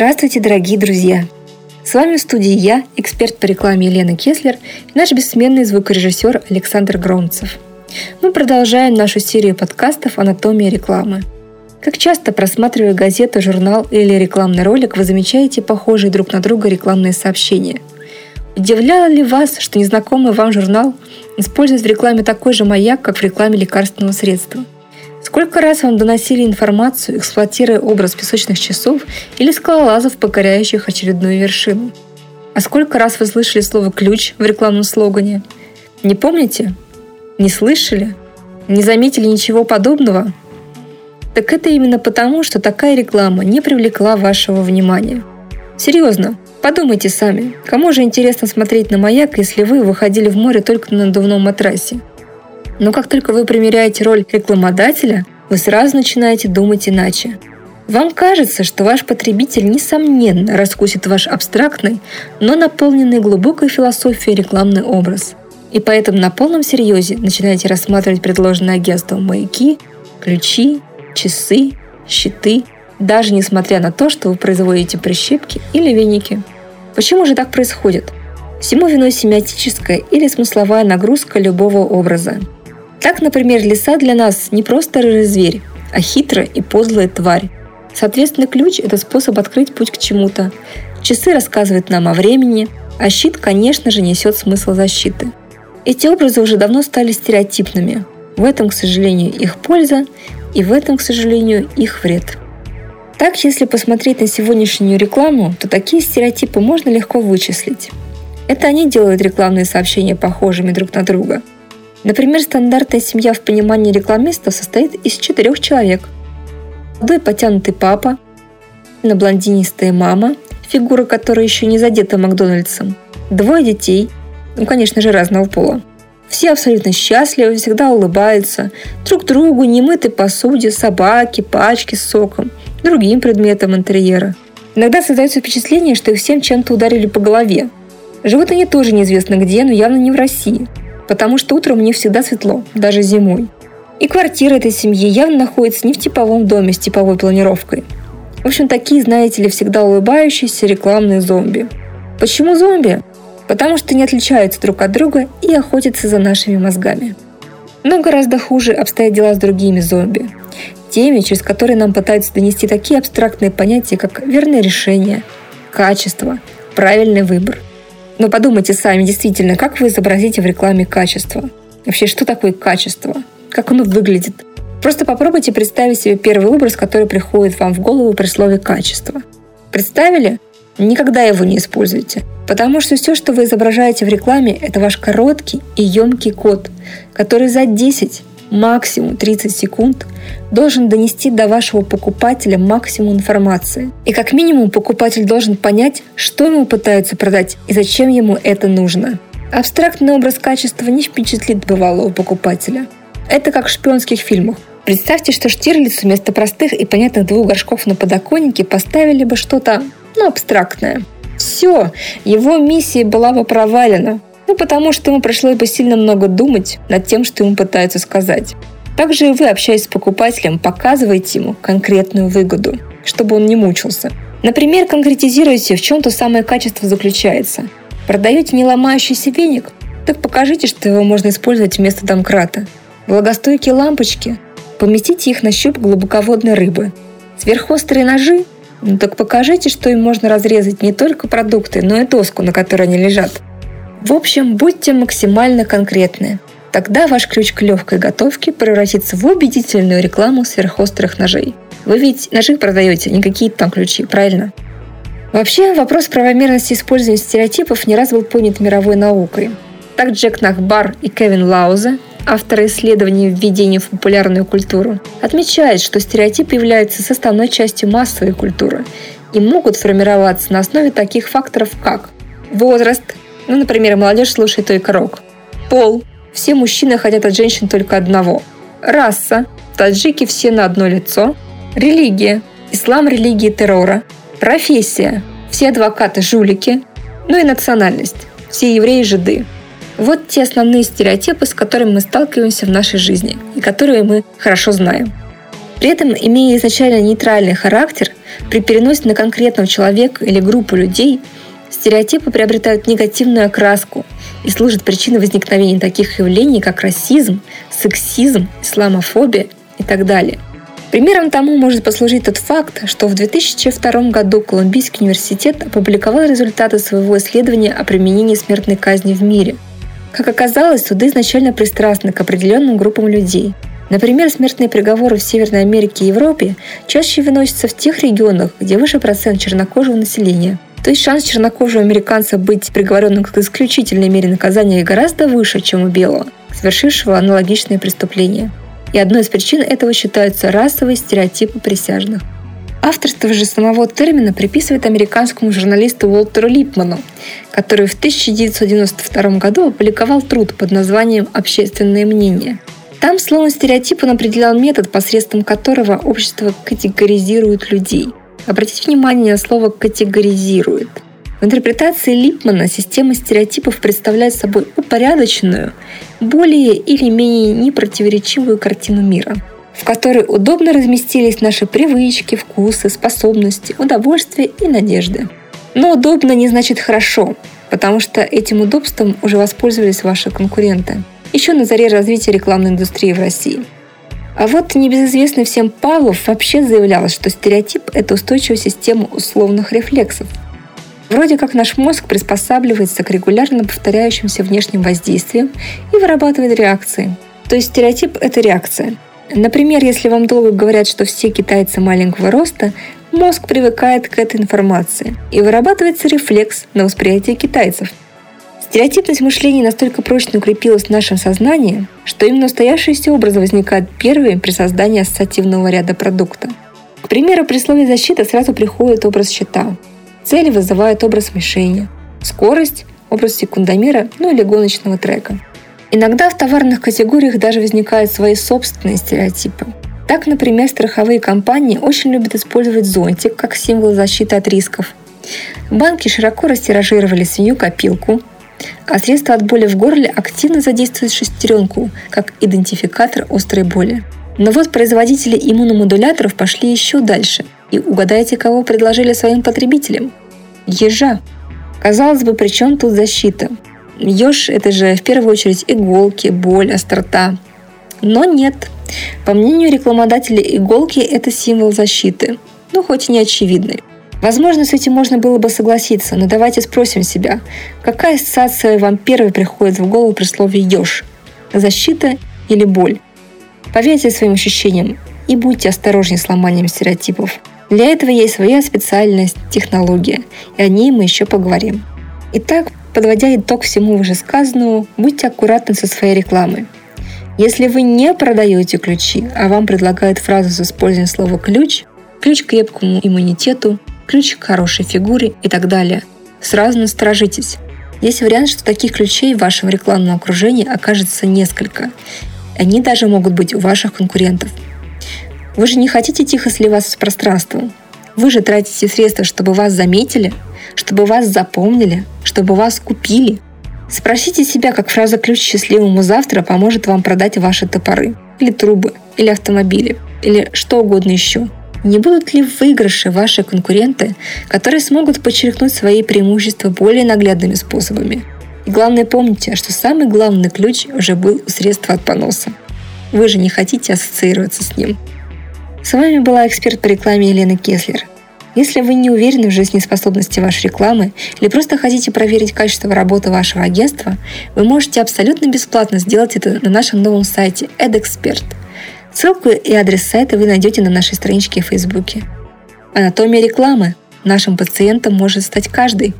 здравствуйте, дорогие друзья! С вами в студии я, эксперт по рекламе Елена Кеслер и наш бессменный звукорежиссер Александр Громцев. Мы продолжаем нашу серию подкастов «Анатомия рекламы». Как часто, просматривая газету, журнал или рекламный ролик, вы замечаете похожие друг на друга рекламные сообщения. Удивляло ли вас, что незнакомый вам журнал использует в рекламе такой же маяк, как в рекламе лекарственного средства – Сколько раз вам доносили информацию, эксплуатируя образ песочных часов или скалолазов, покоряющих очередную вершину? А сколько раз вы слышали слово «ключ» в рекламном слогане? Не помните? Не слышали? Не заметили ничего подобного? Так это именно потому, что такая реклама не привлекла вашего внимания. Серьезно, подумайте сами, кому же интересно смотреть на маяк, если вы выходили в море только на надувном матрасе? Но как только вы примеряете роль рекламодателя, вы сразу начинаете думать иначе. Вам кажется, что ваш потребитель, несомненно, раскусит ваш абстрактный, но наполненный глубокой философией рекламный образ. И поэтому на полном серьезе начинаете рассматривать предложенные агентством маяки, ключи, часы, щиты, даже несмотря на то, что вы производите прищепки или веники. Почему же так происходит? Всему виной семиотическая или смысловая нагрузка любого образа. Так, например, лиса для нас не просто рыжий зверь, а хитрая и подлая тварь. Соответственно, ключ – это способ открыть путь к чему-то. Часы рассказывают нам о времени, а щит, конечно же, несет смысл защиты. Эти образы уже давно стали стереотипными. В этом, к сожалению, их польза, и в этом, к сожалению, их вред. Так, если посмотреть на сегодняшнюю рекламу, то такие стереотипы можно легко вычислить. Это они делают рекламные сообщения похожими друг на друга – Например, стандартная семья в понимании рекламистов состоит из четырех человек. Молодой потянутый папа, на блондинистая мама, фигура которой еще не задета Макдональдсом, двое детей, ну, конечно же, разного пола. Все абсолютно счастливы, всегда улыбаются, друг другу, немытой посуде, собаке, пачке с соком, другим предметам интерьера. Иногда создается впечатление, что их всем чем-то ударили по голове. Живут они тоже неизвестно где, но явно не в России – потому что утром мне всегда светло, даже зимой. И квартира этой семьи явно находится не в типовом доме с типовой планировкой. В общем, такие, знаете ли, всегда улыбающиеся рекламные зомби. Почему зомби? Потому что не отличаются друг от друга и охотятся за нашими мозгами. Но гораздо хуже обстоят дела с другими зомби. Теми, через которые нам пытаются донести такие абстрактные понятия, как верное решение, качество, правильный выбор – но подумайте сами, действительно, как вы изобразите в рекламе качество? Вообще, что такое качество? Как оно выглядит? Просто попробуйте представить себе первый образ, который приходит вам в голову при слове «качество». Представили? Никогда его не используйте, потому что все, что вы изображаете в рекламе, это ваш короткий и емкий код, который за 10, максимум 30 секунд должен донести до вашего покупателя максимум информации. И как минимум покупатель должен понять, что ему пытаются продать и зачем ему это нужно. Абстрактный образ качества не впечатлит бывалого покупателя. Это как в шпионских фильмах. Представьте, что Штирлиц вместо простых и понятных двух горшков на подоконнике поставили бы что-то, ну, абстрактное. Все, его миссия была бы провалена. Ну, потому что ему пришлось бы сильно много думать над тем, что ему пытаются сказать. Также вы, общаясь с покупателем, показываете ему конкретную выгоду, чтобы он не мучился. Например, конкретизируйте, в чем то самое качество заключается. Продаете не ломающийся веник? Так покажите, что его можно использовать вместо домкрата. Влагостойкие лампочки? Поместите их на щуп глубоководной рыбы. Сверхострые ножи? Ну так покажите, что им можно разрезать не только продукты, но и доску, на которой они лежат. В общем, будьте максимально конкретны. Тогда ваш ключ к легкой готовке превратится в убедительную рекламу сверхострых ножей. Вы ведь ножи продаете, не какие-то там ключи, правильно? Вообще, вопрос правомерности использования стереотипов не раз был понят мировой наукой. Так Джек Нахбар и Кевин Лаузе, авторы исследований введения в популярную культуру, отмечают, что стереотип является составной частью массовой культуры и могут формироваться на основе таких факторов, как возраст, ну, например, молодежь слушает только рок. Пол. Все мужчины хотят от женщин только одного. Раса. Таджики все на одно лицо. Религия. Ислам – религии террора. Профессия. Все адвокаты – жулики. Ну и национальность. Все евреи – жиды. Вот те основные стереотипы, с которыми мы сталкиваемся в нашей жизни и которые мы хорошо знаем. При этом, имея изначально нейтральный характер, при переносе на конкретного человека или группу людей, стереотипы приобретают негативную окраску и служат причиной возникновения таких явлений, как расизм, сексизм, исламофобия и так далее. Примером тому может послужить тот факт, что в 2002 году Колумбийский университет опубликовал результаты своего исследования о применении смертной казни в мире. Как оказалось, суды изначально пристрастны к определенным группам людей – Например, смертные приговоры в Северной Америке и Европе чаще выносятся в тех регионах, где выше процент чернокожего населения. То есть шанс чернокожего американца быть приговоренным к исключительной мере наказания гораздо выше, чем у белого, совершившего аналогичные преступления. И одной из причин этого считаются расовые стереотипы присяжных. Авторство же самого термина приписывает американскому журналисту Уолтеру Липману, который в 1992 году опубликовал труд под названием «Общественное мнение», там словом стереотип он определял метод, посредством которого общество категоризирует людей. Обратите внимание на слово «категоризирует». В интерпретации Липмана система стереотипов представляет собой упорядоченную, более или менее непротиворечивую картину мира, в которой удобно разместились наши привычки, вкусы, способности, удовольствия и надежды. Но удобно не значит хорошо, потому что этим удобством уже воспользовались ваши конкуренты – еще на заре развития рекламной индустрии в России. А вот небезызвестный всем Павлов вообще заявлял, что стереотип – это устойчивая система условных рефлексов. Вроде как наш мозг приспосабливается к регулярно повторяющимся внешним воздействиям и вырабатывает реакции. То есть стереотип – это реакция. Например, если вам долго говорят, что все китайцы маленького роста, мозг привыкает к этой информации и вырабатывается рефлекс на восприятие китайцев – Стереотипность мышления настолько прочно укрепилась в нашем сознании, что именно устоявшиеся образы возникают первыми при создании ассоциативного ряда продукта. К примеру, при слове «защита» сразу приходит образ щита. Цели вызывают образ мишени. Скорость – образ секундомера, ну или гоночного трека. Иногда в товарных категориях даже возникают свои собственные стереотипы. Так, например, страховые компании очень любят использовать зонтик как символ защиты от рисков. Банки широко растиражировали свинью-копилку, а средство от боли в горле активно задействует шестеренку, как идентификатор острой боли. Но вот производители иммуномодуляторов пошли еще дальше. И угадайте, кого предложили своим потребителям? Ежа. Казалось бы, при чем тут защита? Еж – это же в первую очередь иголки, боль, острота. Но нет. По мнению рекламодателей, иголки – это символ защиты. Ну, хоть и не очевидный. Возможно, с этим можно было бы согласиться, но давайте спросим себя, какая ассоциация вам первой приходит в голову при слове «еж»? Защита или боль? Поверьте своим ощущениям и будьте осторожнее с ломанием стереотипов. Для этого есть своя специальность – технология, и о ней мы еще поговорим. Итак, подводя итог всему вышесказанному, будьте аккуратны со своей рекламой. Если вы не продаете ключи, а вам предлагают фразу с использованием слова «ключ», ключ к крепкому иммунитету, ключ к хорошей фигуре и так далее. Сразу насторожитесь. Есть вариант, что таких ключей в вашем рекламном окружении окажется несколько. Они даже могут быть у ваших конкурентов. Вы же не хотите тихо сливаться с пространством. Вы же тратите средства, чтобы вас заметили, чтобы вас запомнили, чтобы вас купили. Спросите себя, как фраза «ключ счастливому завтра» поможет вам продать ваши топоры, или трубы, или автомобили, или что угодно еще – не будут ли в выигрыше ваши конкуренты, которые смогут подчеркнуть свои преимущества более наглядными способами? И главное помните, что самый главный ключ уже был у средства от поноса. Вы же не хотите ассоциироваться с ним. С вами была эксперт по рекламе Елена Кеслер. Если вы не уверены в жизнеспособности вашей рекламы или просто хотите проверить качество работы вашего агентства, вы можете абсолютно бесплатно сделать это на нашем новом сайте EdExpert – Ссылку и адрес сайта вы найдете на нашей страничке в Фейсбуке. Анатомия рекламы. Нашим пациентом может стать каждый.